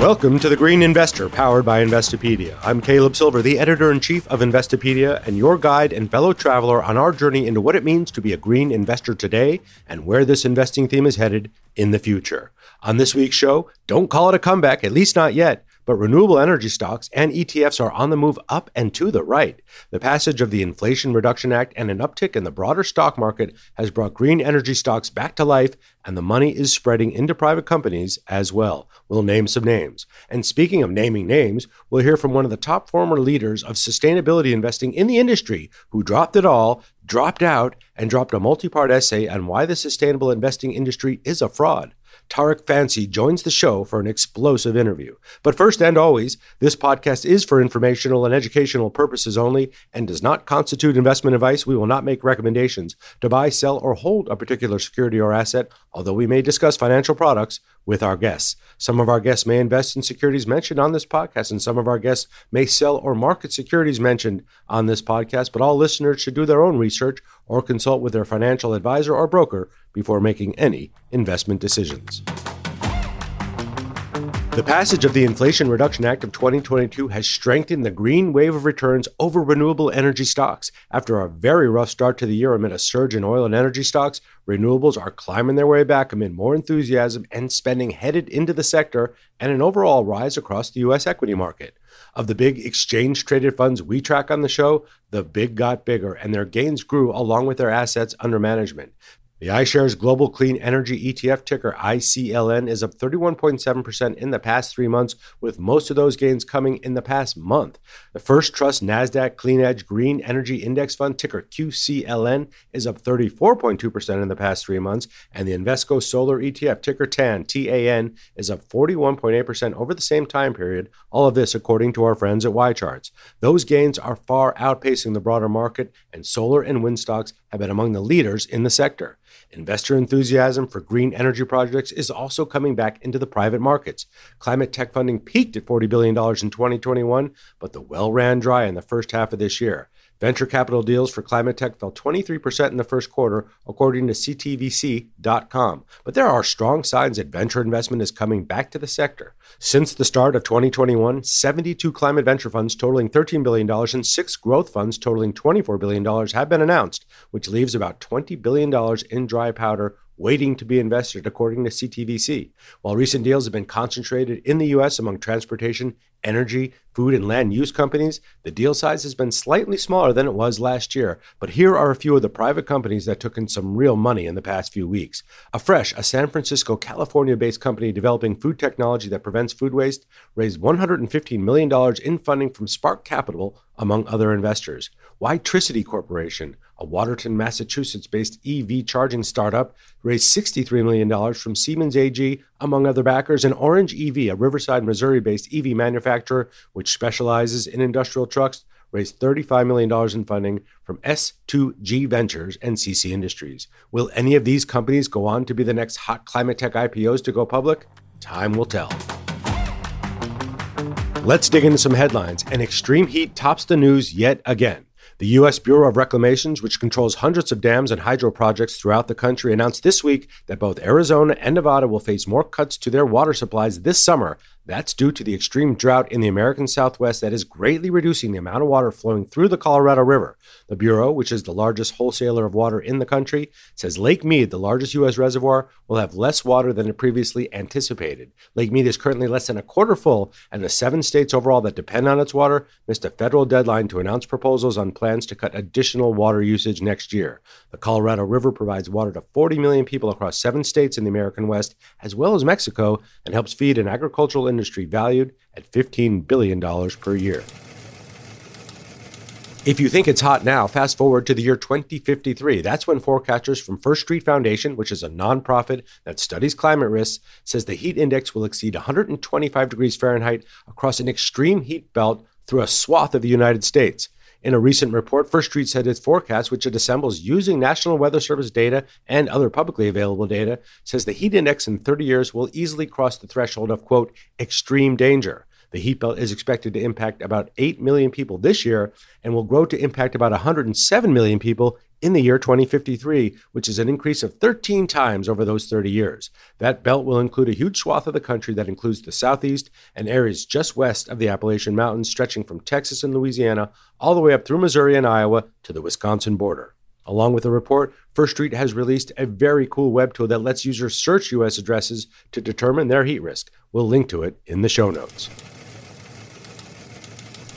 Welcome to the Green Investor, powered by Investopedia. I'm Caleb Silver, the editor in chief of Investopedia, and your guide and fellow traveler on our journey into what it means to be a green investor today and where this investing theme is headed in the future. On this week's show, don't call it a comeback, at least not yet but renewable energy stocks and ETFs are on the move up and to the right. The passage of the Inflation Reduction Act and an uptick in the broader stock market has brought green energy stocks back to life, and the money is spreading into private companies as well. We'll name some names. And speaking of naming names, we'll hear from one of the top former leaders of sustainability investing in the industry who dropped it all, dropped out, and dropped a multi part essay on why the sustainable investing industry is a fraud. Tariq Fancy joins the show for an explosive interview. But first and always, this podcast is for informational and educational purposes only and does not constitute investment advice. We will not make recommendations to buy, sell, or hold a particular security or asset, although we may discuss financial products with our guests. Some of our guests may invest in securities mentioned on this podcast, and some of our guests may sell or market securities mentioned on this podcast, but all listeners should do their own research or consult with their financial advisor or broker before making any investment decisions. The passage of the Inflation Reduction Act of 2022 has strengthened the green wave of returns over renewable energy stocks. After a very rough start to the year amid a surge in oil and energy stocks, renewables are climbing their way back amid more enthusiasm and spending headed into the sector and an overall rise across the U.S. equity market. Of the big exchange traded funds we track on the show, the big got bigger and their gains grew along with their assets under management. The iShares Global Clean Energy ETF ticker ICLN is up 31.7% in the past three months, with most of those gains coming in the past month. The First Trust NASDAQ Clean Edge Green Energy Index Fund ticker QCLN is up 34.2% in the past three months, and the Invesco Solar ETF ticker TAN TAN is up 41.8% over the same time period. All of this according to our friends at YCharts. Those gains are far outpacing the broader market, and solar and wind stocks have been among the leaders in the sector. Investor enthusiasm for green energy projects is also coming back into the private markets. Climate tech funding peaked at $40 billion in 2021, but the well ran dry in the first half of this year. Venture capital deals for climate tech fell 23% in the first quarter, according to CTVC.com. But there are strong signs that venture investment is coming back to the sector. Since the start of 2021, 72 climate venture funds totaling $13 billion and six growth funds totaling $24 billion have been announced, which leaves about $20 billion in dry powder waiting to be invested, according to CTVC. While recent deals have been concentrated in the U.S. among transportation, energy, food, and land use companies, the deal size has been slightly smaller than it was last year. But here are a few of the private companies that took in some real money in the past few weeks. Afresh, a San Francisco, California based company developing food technology that prevents food waste, raised $115 million in funding from Spark Capital, among other investors. Witricity Corporation, a Watertown, Massachusetts based EV charging startup, raised $63 million from Siemens AG, among other backers, and Orange EV, a Riverside, Missouri based EV manufacturer which specializes in industrial trucks, raised $35 million in funding from S2G Ventures and CC Industries. Will any of these companies go on to be the next hot climate tech IPOs to go public? Time will tell. Let's dig into some headlines. And extreme heat tops the news yet again. The U.S. Bureau of Reclamations, which controls hundreds of dams and hydro projects throughout the country, announced this week that both Arizona and Nevada will face more cuts to their water supplies this summer that's due to the extreme drought in the American Southwest that is greatly reducing the amount of water flowing through the Colorado River. The Bureau, which is the largest wholesaler of water in the country, says Lake Mead, the largest U.S. reservoir, will have less water than it previously anticipated. Lake Mead is currently less than a quarter full, and the seven states overall that depend on its water missed a federal deadline to announce proposals on plans to cut additional water usage next year. The Colorado River provides water to 40 million people across seven states in the American West, as well as Mexico, and helps feed an agricultural industry industry valued at $15 billion per year. If you think it's hot now, fast forward to the year 2053. That's when forecasters from First Street Foundation, which is a nonprofit that studies climate risks, says the heat index will exceed 125 degrees Fahrenheit across an extreme heat belt through a swath of the United States. In a recent report, First Street said its forecast, which it assembles using National Weather Service data and other publicly available data, says the heat index in 30 years will easily cross the threshold of, quote, extreme danger. The heat belt is expected to impact about 8 million people this year and will grow to impact about 107 million people in the year 2053, which is an increase of 13 times over those 30 years. That belt will include a huge swath of the country that includes the southeast and areas just west of the Appalachian Mountains, stretching from Texas and Louisiana all the way up through Missouri and Iowa to the Wisconsin border. Along with the report, First Street has released a very cool web tool that lets users search US addresses to determine their heat risk. We'll link to it in the show notes.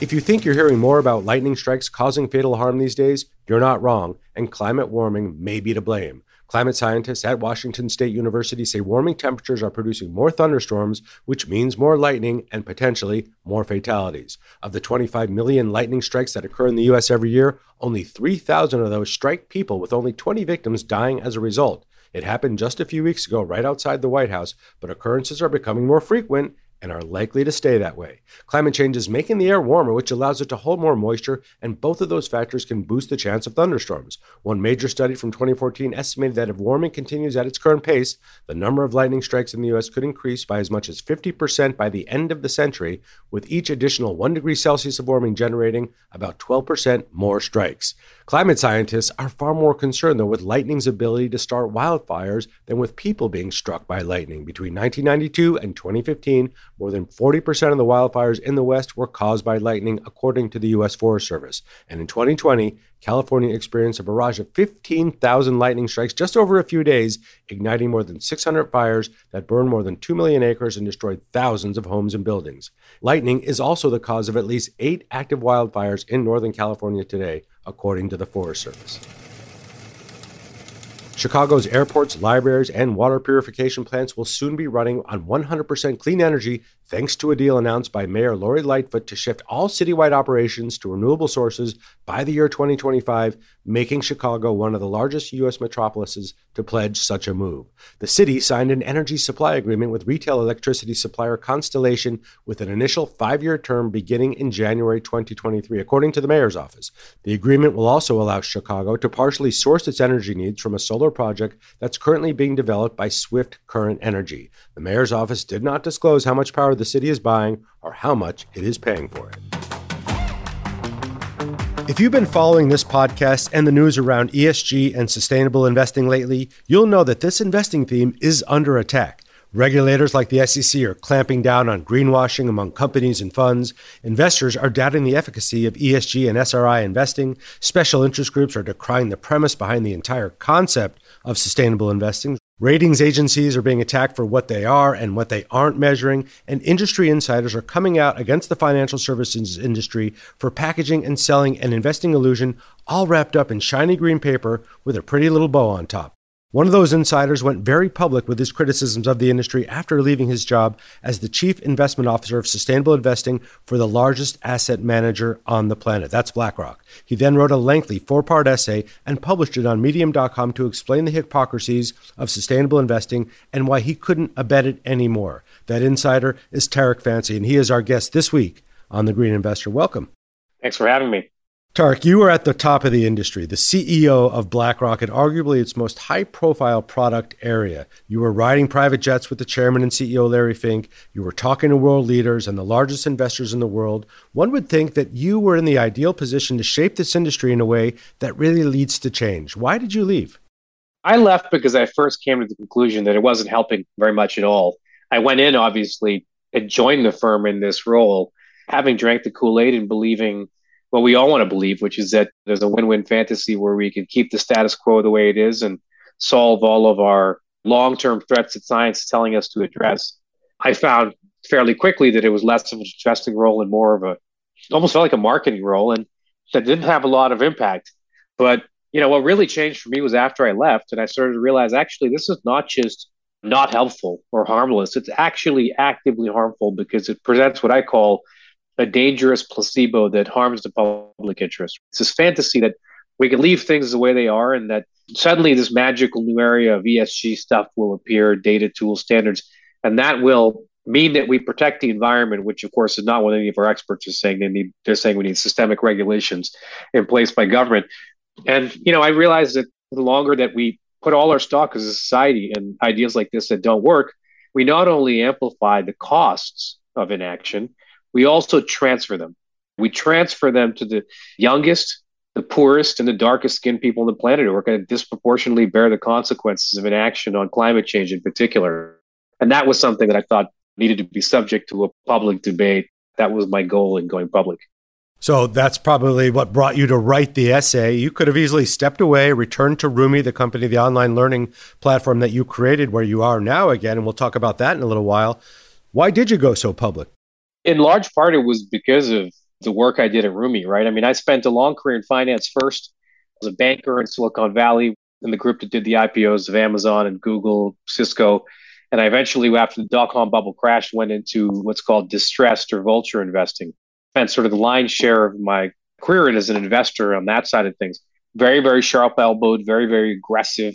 If you think you're hearing more about lightning strikes causing fatal harm these days, you're not wrong, and climate warming may be to blame. Climate scientists at Washington State University say warming temperatures are producing more thunderstorms, which means more lightning and potentially more fatalities. Of the 25 million lightning strikes that occur in the U.S. every year, only 3,000 of those strike people, with only 20 victims dying as a result. It happened just a few weeks ago right outside the White House, but occurrences are becoming more frequent and are likely to stay that way. Climate change is making the air warmer, which allows it to hold more moisture, and both of those factors can boost the chance of thunderstorms. One major study from 2014 estimated that if warming continues at its current pace, the number of lightning strikes in the U.S. could increase by as much as 50% by the end of the century, with each additional 1 degree Celsius of warming generating about 12% more strikes. Climate scientists are far more concerned, though, with lightning's ability to start wildfires than with people being struck by lightning. Between 1992 and 2015, more than 40% of the wildfires in the West were caused by lightning, according to the U.S. Forest Service. And in 2020, California experienced a barrage of 15,000 lightning strikes just over a few days, igniting more than 600 fires that burned more than 2 million acres and destroyed thousands of homes and buildings. Lightning is also the cause of at least eight active wildfires in Northern California today, according to the Forest Service. Chicago's airports, libraries, and water purification plants will soon be running on 100% clean energy thanks to a deal announced by Mayor Lori Lightfoot to shift all citywide operations to renewable sources by the year 2025, making Chicago one of the largest U.S. metropolises to pledge such a move. The city signed an energy supply agreement with retail electricity supplier Constellation with an initial five year term beginning in January 2023, according to the mayor's office. The agreement will also allow Chicago to partially source its energy needs from a solar project that's currently being developed by Swift Current Energy. The mayor's office did not disclose how much power the city is buying or how much it is paying for it. If you've been following this podcast and the news around ESG and sustainable investing lately, you'll know that this investing theme is under attack. Regulators like the SEC are clamping down on greenwashing among companies and funds. Investors are doubting the efficacy of ESG and SRI investing. Special interest groups are decrying the premise behind the entire concept of sustainable investing. Ratings agencies are being attacked for what they are and what they aren't measuring, and industry insiders are coming out against the financial services industry for packaging and selling an investing illusion all wrapped up in shiny green paper with a pretty little bow on top. One of those insiders went very public with his criticisms of the industry after leaving his job as the chief investment officer of sustainable investing for the largest asset manager on the planet. That's BlackRock. He then wrote a lengthy four part essay and published it on Medium.com to explain the hypocrisies of sustainable investing and why he couldn't abet it anymore. That insider is Tariq Fancy, and he is our guest this week on The Green Investor. Welcome. Thanks for having me. Tariq, you were at the top of the industry, the CEO of BlackRock and arguably its most high profile product area. You were riding private jets with the chairman and CEO Larry Fink. You were talking to world leaders and the largest investors in the world. One would think that you were in the ideal position to shape this industry in a way that really leads to change. Why did you leave? I left because I first came to the conclusion that it wasn't helping very much at all. I went in, obviously, and joined the firm in this role, having drank the Kool Aid and believing what we all want to believe, which is that there's a win-win fantasy where we can keep the status quo the way it is and solve all of our long-term threats that science is telling us to address. I found fairly quickly that it was less of an interesting role and more of a almost felt like a marketing role and that didn't have a lot of impact. But you know what really changed for me was after I left and I started to realize actually this is not just not helpful or harmless. It's actually actively harmful because it presents what I call a dangerous placebo that harms the public interest. It's this fantasy that we can leave things the way they are and that suddenly this magical new area of ESG stuff will appear, data tools, standards, and that will mean that we protect the environment, which of course is not what any of our experts are saying. They need they're saying we need systemic regulations in place by government. And you know, I realize that the longer that we put all our stock as a society in ideas like this that don't work, we not only amplify the costs of inaction, we also transfer them. We transfer them to the youngest, the poorest and the darkest skinned people on the planet who are going to disproportionately bear the consequences of inaction on climate change in particular. And that was something that I thought needed to be subject to a public debate. That was my goal in going public. So that's probably what brought you to write the essay. You could have easily stepped away, returned to Rumie, the company, the online learning platform that you created where you are now again. And we'll talk about that in a little while. Why did you go so public? In large part, it was because of the work I did at Rumie, right? I mean, I spent a long career in finance first. as a banker in Silicon Valley in the group that did the IPOs of Amazon and Google, Cisco. And I eventually, after the dot com bubble crashed, went into what's called distressed or vulture investing. Spent sort of the lion's share of my career as an investor on that side of things. Very, very sharp elbowed, very, very aggressive.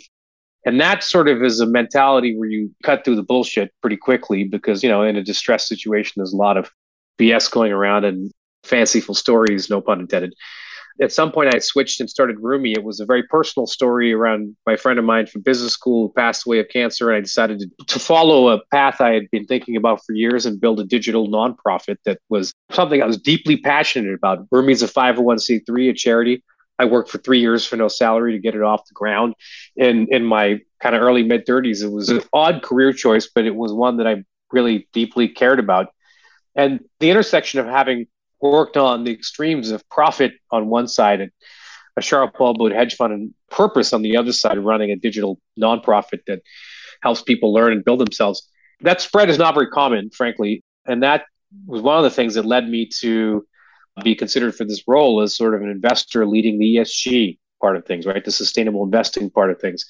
And that sort of is a mentality where you cut through the bullshit pretty quickly because, you know, in a distressed situation, there's a lot of BS going around and fanciful stories, no pun intended. At some point, I switched and started Rumie. It was a very personal story around my friend of mine from business school who passed away of cancer. And I decided to, to follow a path I had been thinking about for years and build a digital nonprofit that was something I was deeply passionate about. Rumie's a 501c3, a charity. I worked for three years for no salary to get it off the ground. In in my kind of early mid 30s, it was an odd career choice, but it was one that I really deeply cared about. And the intersection of having worked on the extremes of profit on one side and a sharp elbowed hedge fund and purpose on the other side, running a digital nonprofit that helps people learn and build themselves. That spread is not very common, frankly. And that was one of the things that led me to be considered for this role as sort of an investor leading the ESG part of things, right? The sustainable investing part of things.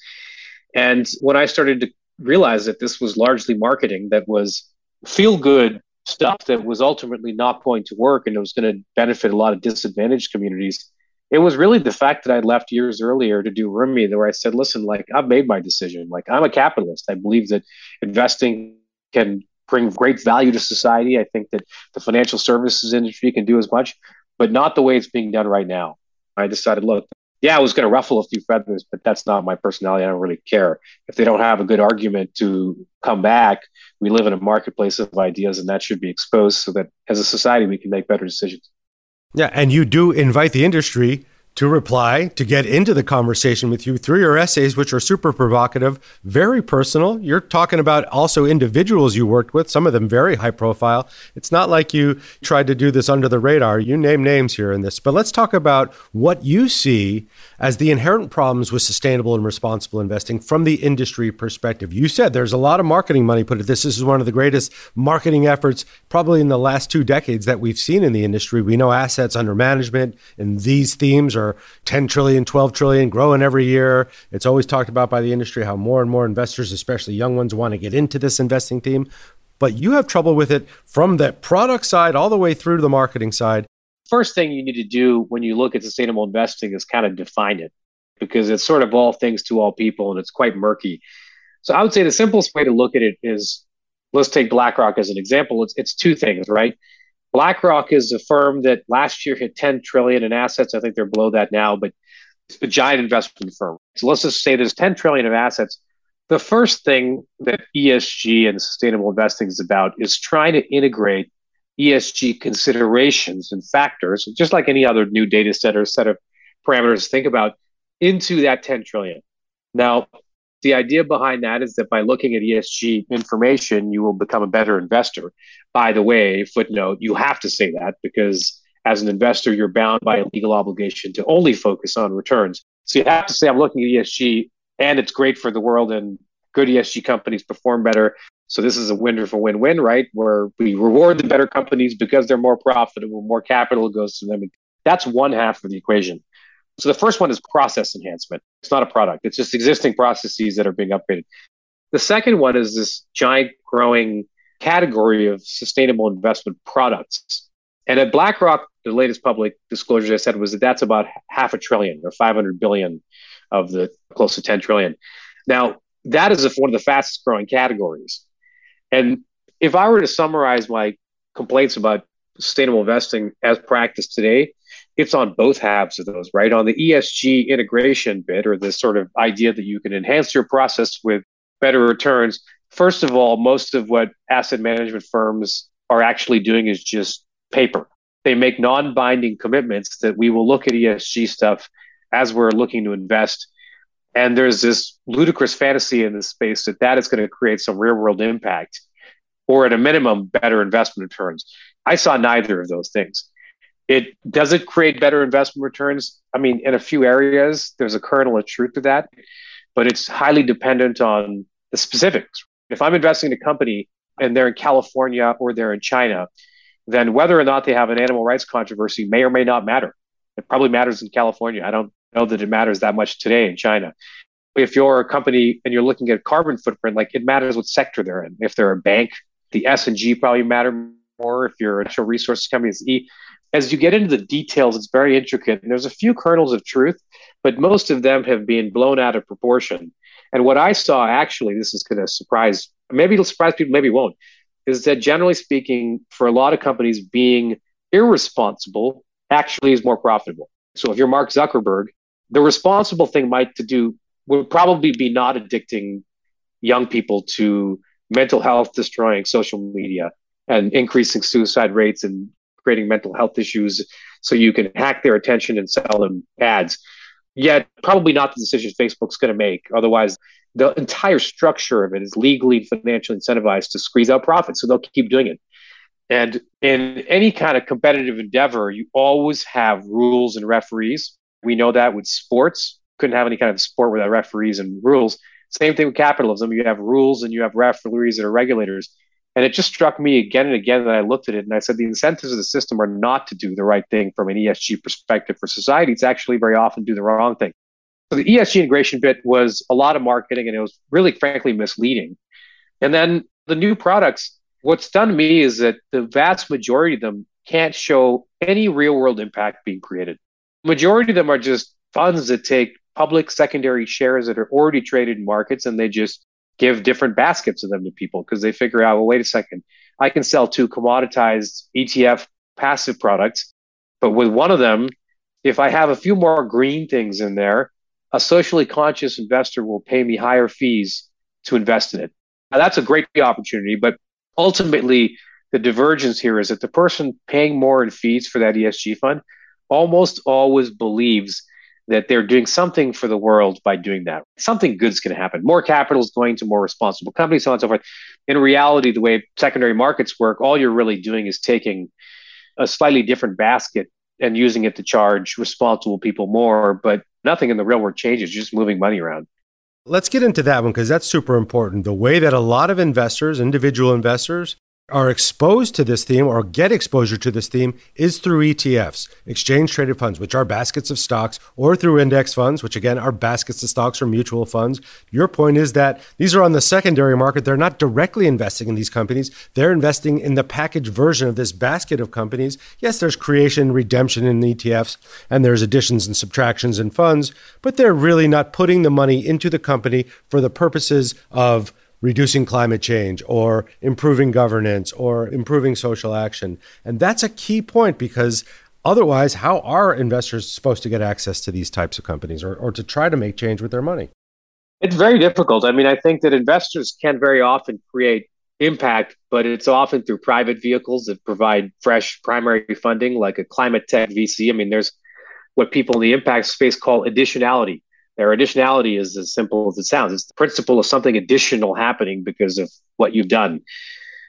And when I started to realize that this was largely marketing that was feel good stuff that was ultimately not going to work and it was going to benefit a lot of disadvantaged communities. It was really the fact that I left years earlier to do Rumie, where I said, listen, like I've made my decision. Like I'm a capitalist. I believe that investing can bring great value to society. I think that the financial services industry can do as much, but not the way it's being done right now. I decided, look, yeah, I was going to ruffle a few feathers, but that's not my personality. I don't really care. If they don't have a good argument to come back, we live in a marketplace of ideas, and that should be exposed so that as a society we can make better decisions. Yeah, and you do invite the industry to reply, to get into the conversation with you through your essays, which are super provocative, very personal. You're talking about also individuals you worked with, some of them very high profile. It's not like you tried to do this under the radar. You name names here in this. But let's talk about what you see as the inherent problems with sustainable and responsible investing from the industry perspective. You said there's a lot of marketing money put into this. This is one of the greatest marketing efforts probably in the last two decades that we've seen in the industry. We know assets under management and these themes are 10 trillion, 12 trillion, growing every year. It's always talked about by the industry how more and more investors, especially young ones, want to get into this investing theme. But you have trouble with it from the product side all the way through to the marketing side. First thing you need to do when you look at sustainable investing is kind of define it because it's sort of all things to all people and it's quite murky. So I would say the simplest way to look at it is let's take BlackRock as an example. It's, it's two things, right? BlackRock is a firm that last year hit 10 trillion in assets. I think they're below that now, but it's a giant investment firm. So let's just say there's 10 trillion of assets. The first thing that ESG and sustainable investing is about is trying to integrate ESG considerations and factors, just like any other new data set or set of parameters to think about, into that 10 trillion. Now, the idea behind that is that by looking at ESG information, you will become a better investor. By the way, footnote, you have to say that because as an investor, you're bound by a legal obligation to only focus on returns. So you have to say, I'm looking at ESG and it's great for the world and good ESG companies perform better. So this is a wonderful win-win, right? Where we reward the better companies because they're more profitable, more capital goes to them. That's one half of the equation. So the first one is process enhancement. It's not a product, it's just existing processes that are being upgraded. The second one is this giant growing category of sustainable investment products. And at BlackRock, the latest public disclosure I said was that that's about half a trillion or 500 billion of the close to 10 trillion. Now, that is one of the fastest growing categories. And if I were to summarize my complaints about sustainable investing as practiced today, it's on both halves of those, right? On the ESG integration bit, or this sort of idea that you can enhance your process with better returns. First of all, most of what asset management firms are actually doing is just paper. they make non binding commitments that we will look at ESG stuff as we're looking to invest. And there's this ludicrous fantasy in this space that that is going to create some real world impact or at a minimum, better investment returns. I saw neither of those things. It does it create better investment returns? I mean, in a few areas, there's a kernel of truth to that, but it's highly dependent on the specifics. If I'm investing in a company and they're in California or they're in China, then whether or not they have an animal rights controversy may or may not matter. It probably matters in California. I don't know that it matters that much today in China. If you're a company and you're looking at carbon footprint, like it matters what sector they're in. If they're a bank, the S and G probably matter more. If you're a natural resources company, it's E. As you get into the details, it's very intricate, and there's a few kernels of truth, but most of them have been blown out of proportion. And what I saw, actually, this is going to surprise, maybe it'll surprise people, maybe it won't, is that generally speaking, for a lot of companies, being irresponsible actually is more profitable. So if you're Mark Zuckerberg, the responsible thing might to do would probably be not addicting young people to mental health destroying social media and increasing suicide rates and creating mental health issues so you can hack their attention and sell them ads. Yet, probably not the decision Facebook's going to make. Otherwise, the entire structure of it is legally and financially incentivized to squeeze out profits. So they'll keep doing it. And in any kind of competitive endeavor, you always have rules and referees. We know that with sports, couldn't have any kind of sport without referees and rules. Same thing with capitalism. You have rules and you have referees that are regulators. And it just struck me again and again that I looked at it and I said the incentives of the system are not to do the right thing from an ESG perspective for society. It's actually very often do the wrong thing. So the ESG integration bit was a lot of marketing and it was really, frankly, misleading. And then the new products, what's done to me is that the vast majority of them can't show any real world impact being created. Majority of them are just funds that take public secondary shares that are already traded in markets and they just give different baskets of them to people because they figure out, well, wait a second, I can sell two commoditized ETF passive products, but with one of them, if I have a few more green things in there, a socially conscious investor will pay me higher fees to invest in it. Now, that's a great opportunity, but ultimately, the divergence here is that the person paying more in fees for that ESG fund almost always believes that they're doing something for the world by doing that. Something good's going to happen. More capital is going to more responsible companies, so on and so forth. In reality, the way secondary markets work, all you're really doing is taking a slightly different basket and using it to charge responsible people more, but nothing in the real world changes, You're just moving money around. Let's get into that one because that's super important. The way that a lot of investors, individual investors, are exposed to this theme or get exposure to this theme is through ETFs, exchange traded funds, which are baskets of stocks, or through index funds, which again are baskets of stocks or mutual funds. Your point is that these are on the secondary market. They're not directly investing in these companies, they're investing in the packaged version of this basket of companies. Yes, there's creation, redemption in ETFs, and there's additions and subtractions in funds, but they're really not putting the money into the company for the purposes of reducing climate change or improving governance or improving social action. And that's a key point because otherwise, how are investors supposed to get access to these types of companies or, or to try to make change with their money? It's very difficult. I mean, I think that investors can very often create impact, but it's often through private vehicles that provide fresh primary funding, like a climate tech VC. I mean, there's what people in the impact space call additionality their additionality is as simple as it sounds. It's the principle of something additional happening because of what you've done.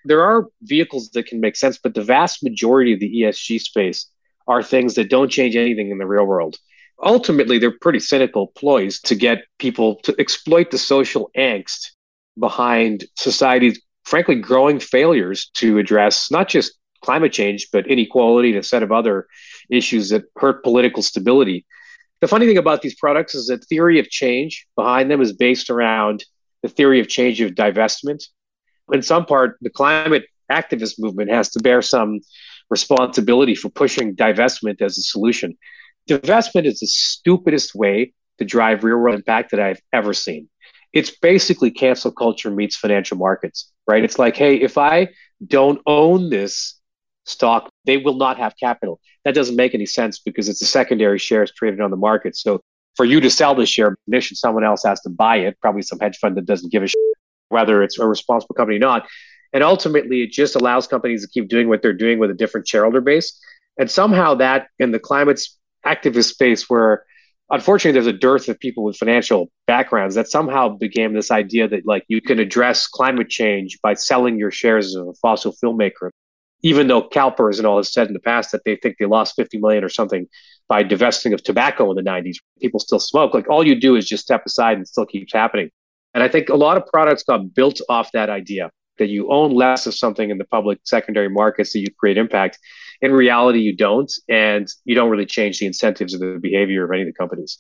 There are vehicles that can make sense, but the vast majority of the ESG space are things that don't change anything in the real world. Ultimately, they're pretty cynical ploys to get people to exploit the social angst behind society's, frankly, growing failures to address not just climate change, but inequality and a set of other issues that hurt political stability the funny thing about these products is that theory of change behind them is based around the theory of change of divestment. In some part, the climate activist movement has to bear some responsibility for pushing divestment as a solution. Divestment is the stupidest way to drive real world impact that I've ever seen. It's basically cancel culture meets financial markets, right? It's like, hey, if I don't own this stock, they will not have capital. That doesn't make any sense because it's a secondary shares traded on the market. So for you to sell the share, mission someone else has to buy it, probably some hedge fund that doesn't give a shit whether it's a responsible company or not. And ultimately, it just allows companies to keep doing what they're doing with a different shareholder base. And somehow that in the climate activist space where unfortunately there's a dearth of people with financial backgrounds that somehow became this idea that like you can address climate change by selling your shares of a fossil fuel maker even though CalPERS and all has said in the past that they think they lost 50 million or something by divesting of tobacco in the 90s, people still smoke. Like all you do is just step aside and still keeps happening. And I think a lot of products got built off that idea that you own less of something in the public secondary markets that you create impact. In reality, you don't, and you don't really change the incentives or the behavior of any of the companies.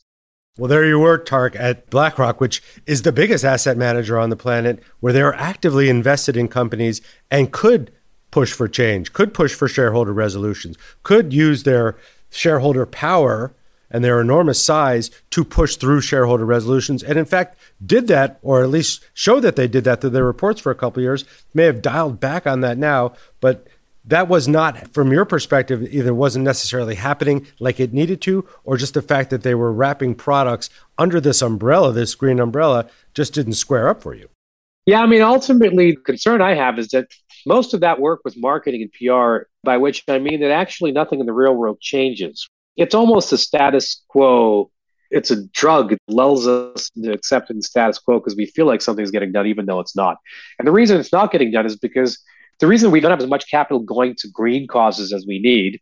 Well, there you were, Tariq, at BlackRock, which is the biggest asset manager on the planet, where they're actively invested in companies and could push for change, could push for shareholder resolutions, could use their shareholder power and their enormous size to push through shareholder resolutions. And in fact, did that, or at least show that they did that through their reports for a couple years, may have dialed back on that now, but that was not, from your perspective, either wasn't necessarily happening like it needed to, or just the fact that they were wrapping products under this umbrella, this green umbrella, just didn't square up for you. Yeah, I mean, ultimately, the concern I have is that most of that work was marketing and PR, by which I mean that actually nothing in the real world changes. It's almost a status quo. It's a drug. It lulls us to accepting the status quo because we feel like something's getting done, even though it's not. And the reason it's not getting done is because the reason we don't have as much capital going to green causes as we need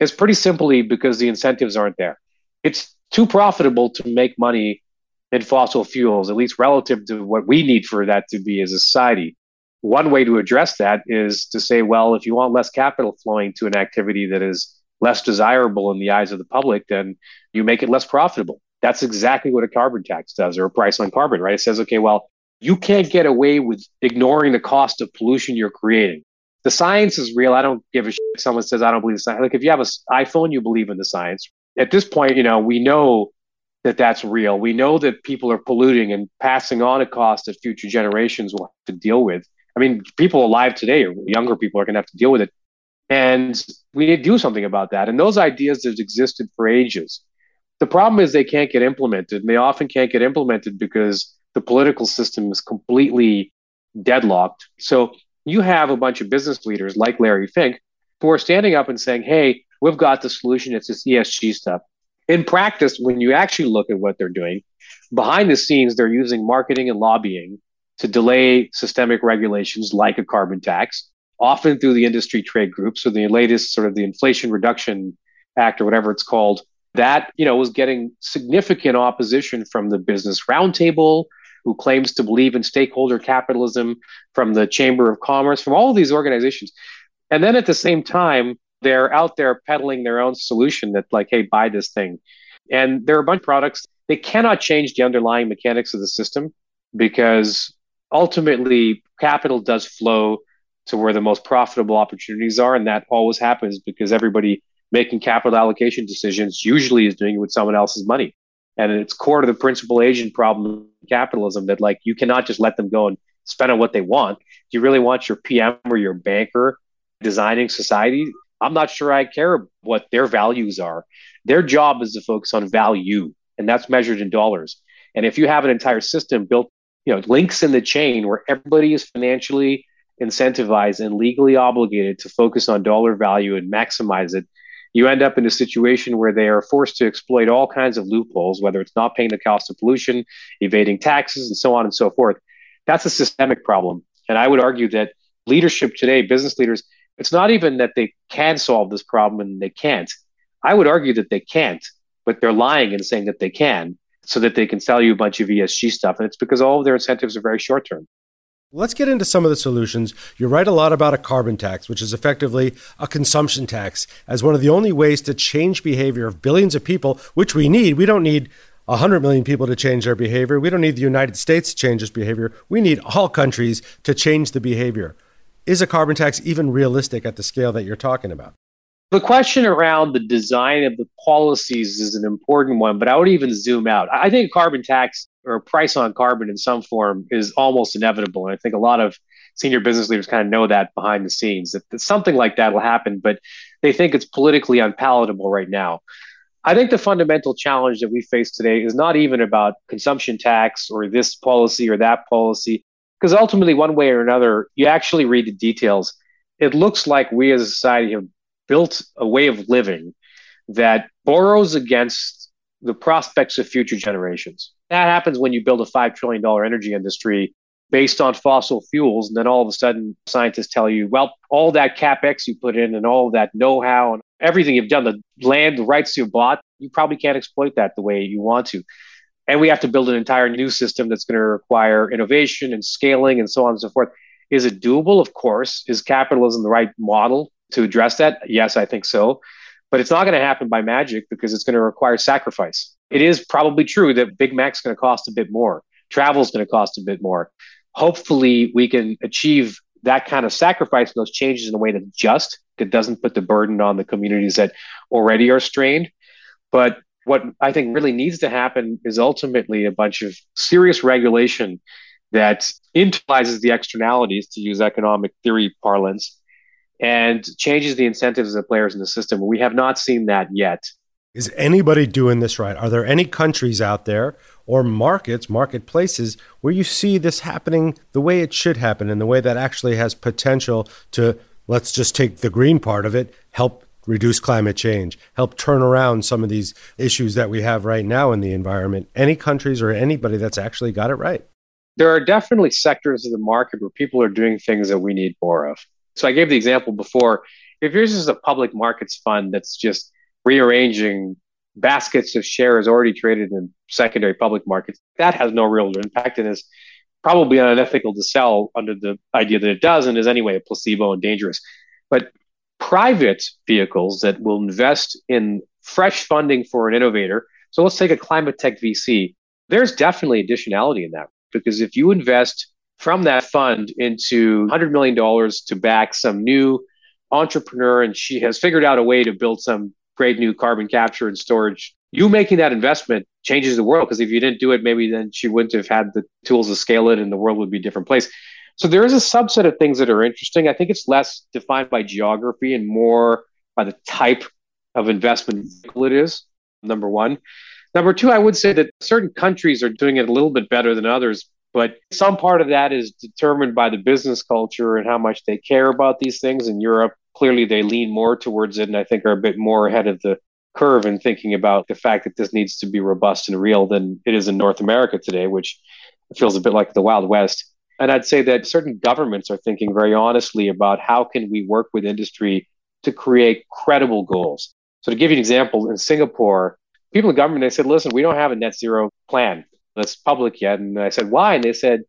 is pretty simply because the incentives aren't there. It's too profitable to make money in fossil fuels, at least relative to what we need for that to be as a society. One way to address that is to say, well, if you want less capital flowing to an activity that is less desirable in the eyes of the public, then you make it less profitable. That's exactly what a carbon tax does or a price on carbon, right? It says, okay, well, you can't get away with ignoring the cost of pollution you're creating. The science is real. I don't give a shit someone says I don't believe the science. Like if you have an iPhone, you believe in the science. At this point, you know, we know that that's real. We know that people are polluting and passing on a cost that future generations will have to deal with. I mean, people alive today younger people are going to have to deal with it. And we need to do something about that. And those ideas have existed for ages. The problem is they can't get implemented. And they often can't get implemented because the political system is completely deadlocked. So you have a bunch of business leaders like Larry Fink who are standing up and saying, hey, we've got the solution. It's this ESG stuff. In practice, when you actually look at what they're doing, behind the scenes, they're using marketing and lobbying to delay systemic regulations like a carbon tax, often through the industry trade groups or the latest sort of the Inflation Reduction Act or whatever it's called. That you know was getting significant opposition from the Business Roundtable, who claims to believe in stakeholder capitalism, from the Chamber of Commerce, from all of these organizations. And then at the same time, they're out there peddling their own solution that, like, hey, buy this thing. And there are a bunch of products. They cannot change the underlying mechanics of the system because ultimately capital does flow to where the most profitable opportunities are. And that always happens because everybody making capital allocation decisions usually is doing it with someone else's money. And it's core to the principal agent problem capitalism that like you cannot just let them go and spend on what they want. Do you really want your PM or your banker designing society? I'm not sure I care what their values are. Their job is to focus on value, and that's measured in dollars. And if you have an entire system built you know links in the chain where everybody is financially incentivized and legally obligated to focus on dollar value and maximize it you end up in a situation where they are forced to exploit all kinds of loopholes whether it's not paying the cost of pollution evading taxes and so on and so forth. That's a systemic problem. And i would argue that leadership today business leaders it's not even that they can solve this problem and they can't. I would argue that they can't but they're lying and saying that they can so that they can sell you a bunch of ESG stuff. And it's because all of their incentives are very short term. Let's get into some of the solutions. You write a lot about a carbon tax, which is effectively a consumption tax, as one of the only ways to change behavior of billions of people, which we need. We don't need 100 million people to change their behavior. We don't need the United States to change its behavior. We need all countries to change the behavior. Is a carbon tax even realistic at the scale that you're talking about? The question around the design of the policies is an important one, but I would even zoom out. I think carbon tax or a price on carbon in some form is almost inevitable. And I think a lot of senior business leaders kind of know that behind the scenes that, that something like that will happen, but they think it's politically unpalatable right now. I think the fundamental challenge that we face today is not even about consumption tax or this policy or that policy, because ultimately, one way or another, you actually read the details. It looks like we as a society have built a way of living that borrows against the prospects of future generations. That happens when you build a $5 trillion energy industry based on fossil fuels. And then all of a sudden, scientists tell you, well, all that capex you put in and all that know how and everything you've done, the land, the rights you've bought, you probably can't exploit that the way you want to. And we have to build an entire new system that's going to require innovation and scaling and so on and so forth. Is it doable? Of course. Is capitalism the right model to address that? Yes, I think so. But it's not going to happen by magic because it's going to require sacrifice. It is probably true that Big Mac's going to cost a bit more. Travel is going to cost a bit more. Hopefully, we can achieve that kind of sacrifice and those changes in a way that's just, that doesn't put the burden on the communities that already are strained. But what I think really needs to happen is ultimately a bunch of serious regulation that internalizes the externalities, to use economic theory parlance, and changes the incentives of the players in the system. We have not seen that yet. Is anybody doing this right? Are there any countries out there or markets, marketplaces, where you see this happening the way it should happen and the way that actually has potential to, let's just take the green part of it, help reduce climate change, help turn around some of these issues that we have right now in the environment. Any countries or anybody that's actually got it right? There are definitely sectors of the market where people are doing things that we need more of. So I gave the example before. If yours is a public markets fund that's just rearranging baskets of shares already traded in secondary public markets, that has no real impact and is probably unethical to sell under the idea that it does and is anyway a placebo and dangerous. But private vehicles that will invest in fresh funding for an innovator. So let's take a climate tech VC. There's definitely additionality in that because if you invest from that fund into $100 million to back some new entrepreneur and she has figured out a way to build some great new carbon capture and storage, you making that investment changes the world because if you didn't do it, maybe then she wouldn't have had the tools to scale it and the world would be a different place. So there is a subset of things that are interesting. I think it's less defined by geography and more by the type of investment it is. Number one. Number two, I would say that certain countries are doing it a little bit better than others, but some part of that is determined by the business culture and how much they care about these things. In Europe, clearly they lean more towards it and I think are a bit more ahead of the curve in thinking about the fact that this needs to be robust and real than it is in North America today, which feels a bit like the Wild West. And I'd say that certain governments are thinking very honestly about how can we work with industry to create credible goals. So to give you an example, in Singapore, people in government they said, "Listen, we don't have a net zero plan that's public yet." And I said, "Why?" And they said,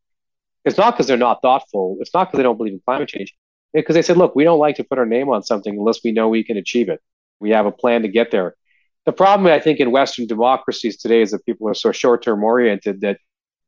"It's not because they're not thoughtful. It's not because they don't believe in climate change. Because they said, look, we don't like to put our name on something unless we know we can achieve it. We have a plan to get there." The problem, I think, in Western democracies today is that people are so short-term oriented that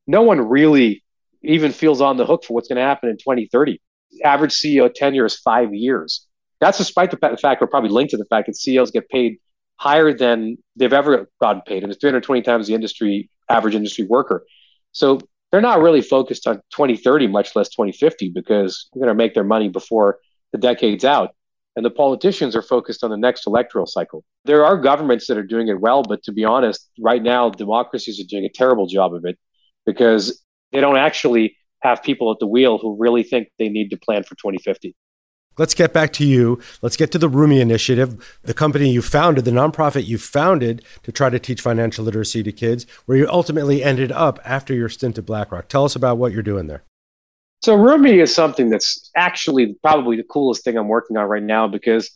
no one really even feels on the hook for what's going to happen in 2030. Average CEO tenure is five years. That's despite the fact we're probably linked to the fact that CEOs get paid higher than they've ever gotten paid, and it's 320 times the industry average industry worker. So they're not really focused on 2030, much less 2050, because they're going to make their money before the decade's out. And the politicians are focused on the next electoral cycle. There are governments that are doing it well, but to be honest, right now, democracies are doing a terrible job of it because they don't actually have people at the wheel who really think they need to plan for 2050. Let's get back to you. Let's get to the Rumie Initiative, the company you founded, the nonprofit you founded to try to teach financial literacy to kids, where you ultimately ended up after your stint at BlackRock. Tell us about what you're doing there. So, Rumie is something that's actually probably the coolest thing I'm working on right now because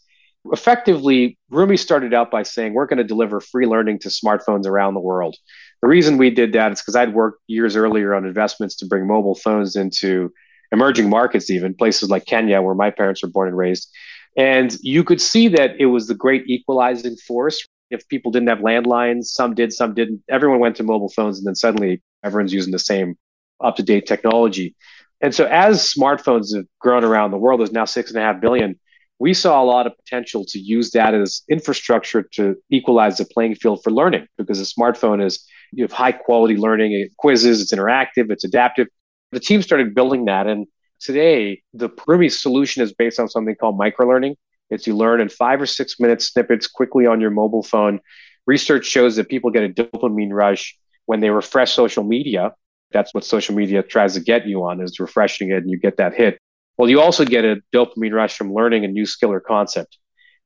effectively, Rumie started out by saying we're going to deliver free learning to smartphones around the world. The reason we did that is because I'd worked years earlier on investments to bring mobile phones into emerging markets, even places like Kenya, where my parents were born and raised. And you could see that it was the great equalizing force. If people didn't have landlines, some did, some didn't. Everyone went to mobile phones, and then suddenly everyone's using the same up to date technology. And so, as smartphones have grown around the world, there's now six and a half billion. We saw a lot of potential to use that as infrastructure to equalize the playing field for learning because a smartphone is you have high quality learning, quizzes, it's interactive, it's adaptive. The team started building that. And today, the Rumie solution is based on something called microlearning. It's you learn in five or six minute snippets quickly on your mobile phone. Research shows that people get a dopamine rush when they refresh social media. That's what social media tries to get you on is refreshing it and you get that hit. Well, you also get a dopamine rush from learning a new skill or concept.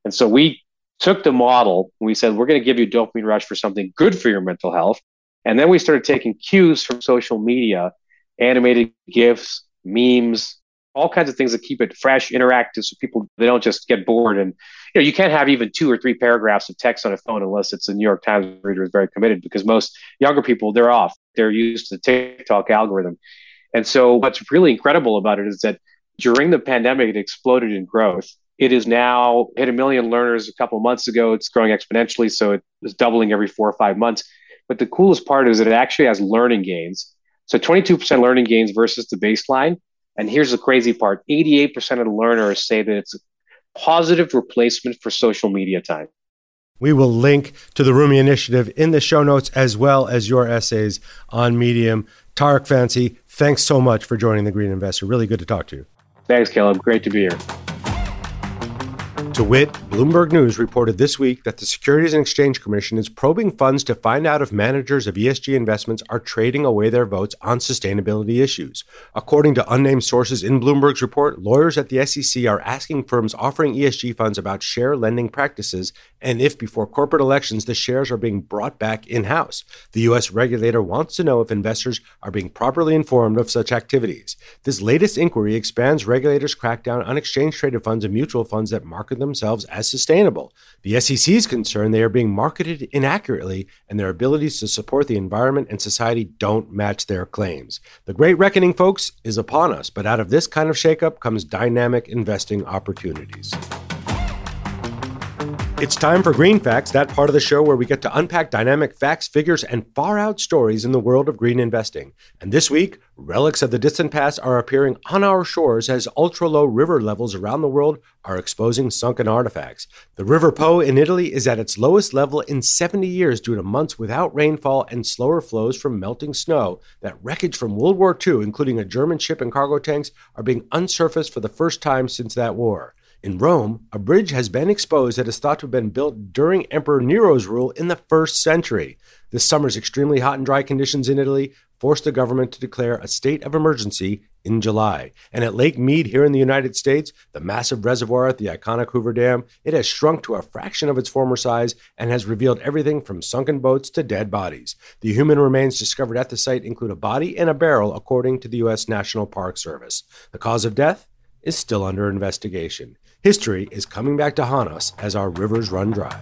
And so we took the model. We said, we're going to give you dopamine rush for something good for your mental health. And then we started taking cues from social media, animated GIFs, memes, all kinds of things that keep it fresh, interactive, so people they don't just get bored. And you know, you can't have even two or three paragraphs of text on a phone unless it's a New York Times reader is very committed. Because most younger people, they're off. They're used to the TikTok algorithm. And so, what's really incredible about it is that during the pandemic, it exploded in growth. It is now hit a million learners a couple months ago. It's growing exponentially, so it is doubling every four or five months. But the coolest part is that it actually has learning gains. So 22% learning gains versus the baseline. And here's the crazy part 88% of the learners say that it's a positive replacement for social media time. We will link to the Rumie Initiative in the show notes as well as your essays on Medium. Tariq Fancy, thanks so much for joining the Green Investor. Really good to talk to you. Thanks, Caleb. Great to be here. To wit, Bloomberg News reported this week that the Securities and Exchange Commission is probing funds to find out if managers of ESG investments are trading away their votes on sustainability issues. According to unnamed sources in Bloomberg's report, lawyers at the SEC are asking firms offering ESG funds about share lending practices and if before corporate elections the shares are being brought back in house. The U.S. regulator wants to know if investors are being properly informed of such activities. This latest inquiry expands regulators' crackdown on exchange traded funds and mutual funds that market themselves as sustainable. The SEC is concerned they are being marketed inaccurately and their abilities to support the environment and society don't match their claims. The great reckoning, folks, is upon us, but out of this kind of shakeup comes dynamic investing opportunities. It's time for Green Facts, that part of the show where we get to unpack dynamic facts, figures, and far out stories in the world of green investing. And this week, relics of the distant past are appearing on our shores as ultra low river levels around the world are exposing sunken artifacts. The River Po in Italy is at its lowest level in 70 years due to months without rainfall and slower flows from melting snow. That wreckage from World War II, including a German ship and cargo tanks, are being unsurfaced for the first time since that war. In Rome, a bridge has been exposed that is thought to have been built during Emperor Nero's rule in the first century. This summer's extremely hot and dry conditions in Italy forced the government to declare a state of emergency in July. And at Lake Mead here in the United States, the massive reservoir at the iconic Hoover Dam, it has shrunk to a fraction of its former size and has revealed everything from sunken boats to dead bodies. The human remains discovered at the site include a body and a barrel, according to the U.S. National Park Service. The cause of death is still under investigation. History is coming back to haunt us as our rivers run dry.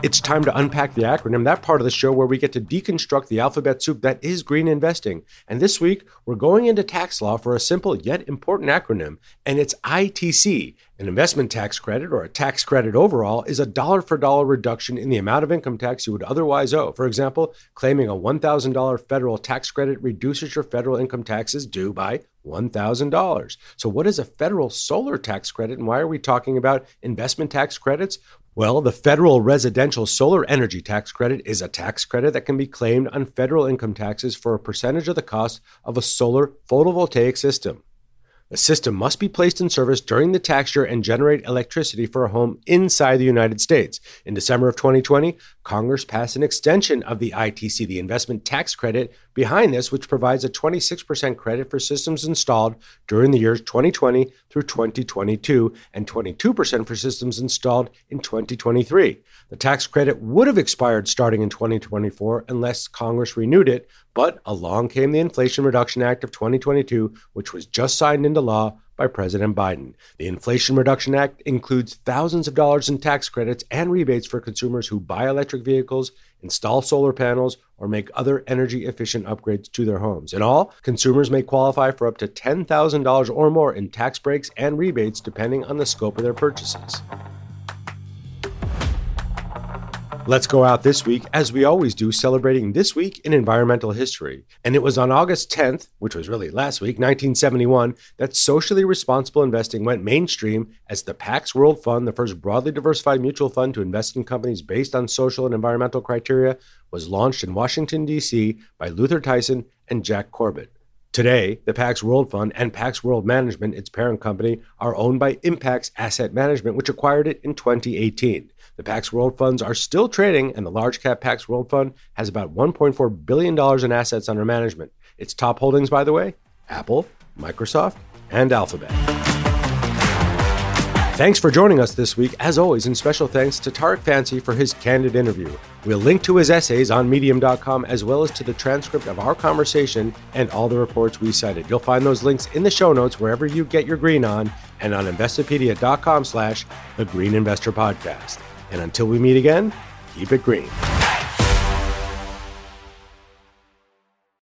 It's time to unpack the acronym, that part of the show where we get to deconstruct the alphabet soup that is green investing. And this week, we're going into tax law for a simple yet important acronym, and it's ITC. An investment tax credit or a tax credit overall is a dollar for dollar reduction in the amount of income tax you would otherwise owe. For example, claiming a $1,000 federal tax credit reduces your federal income taxes due by $1,000. So, what is a federal solar tax credit, and why are we talking about investment tax credits? Well, the federal residential solar energy tax credit is a tax credit that can be claimed on federal income taxes for a percentage of the cost of a solar photovoltaic system. The system must be placed in service during the tax year and generate electricity for a home inside the United States. In December of 2020, Congress passed an extension of the ITC, the investment tax credit, behind this, which provides a 26% credit for systems installed during the years 2020 through 2022 and 22% for systems installed in 2023. The tax credit would have expired starting in 2024 unless Congress renewed it, but along came the Inflation Reduction Act of 2022, which was just signed into law by President Biden. The Inflation Reduction Act includes thousands of dollars in tax credits and rebates for consumers who buy electric vehicles, install solar panels, or make other energy efficient upgrades to their homes. In all, consumers may qualify for up to $10,000 or more in tax breaks and rebates depending on the scope of their purchases. Let's go out this week, as we always do, celebrating this week in environmental history. And it was on August 10th, which was really last week, 1971, that socially responsible investing went mainstream as the Pax World Fund, the first broadly diversified mutual fund to invest in companies based on social and environmental criteria, was launched in Washington, D.C. by Luther Tyson and Jack Corbett. Today, the Pax World Fund and Pax World Management, its parent company, are owned by Impax Asset Management, which acquired it in 2018. The Pax World funds are still trading, and the large cap Pax World Fund has about $1.4 billion in assets under management. Its top holdings, by the way Apple, Microsoft, and Alphabet. Thanks for joining us this week, as always, and special thanks to Tariq Fancy for his candid interview. We'll link to his essays on medium.com as well as to the transcript of our conversation and all the reports we cited. You'll find those links in the show notes wherever you get your green on and on investopedia.com slash the Green Investor Podcast. And until we meet again, keep it green.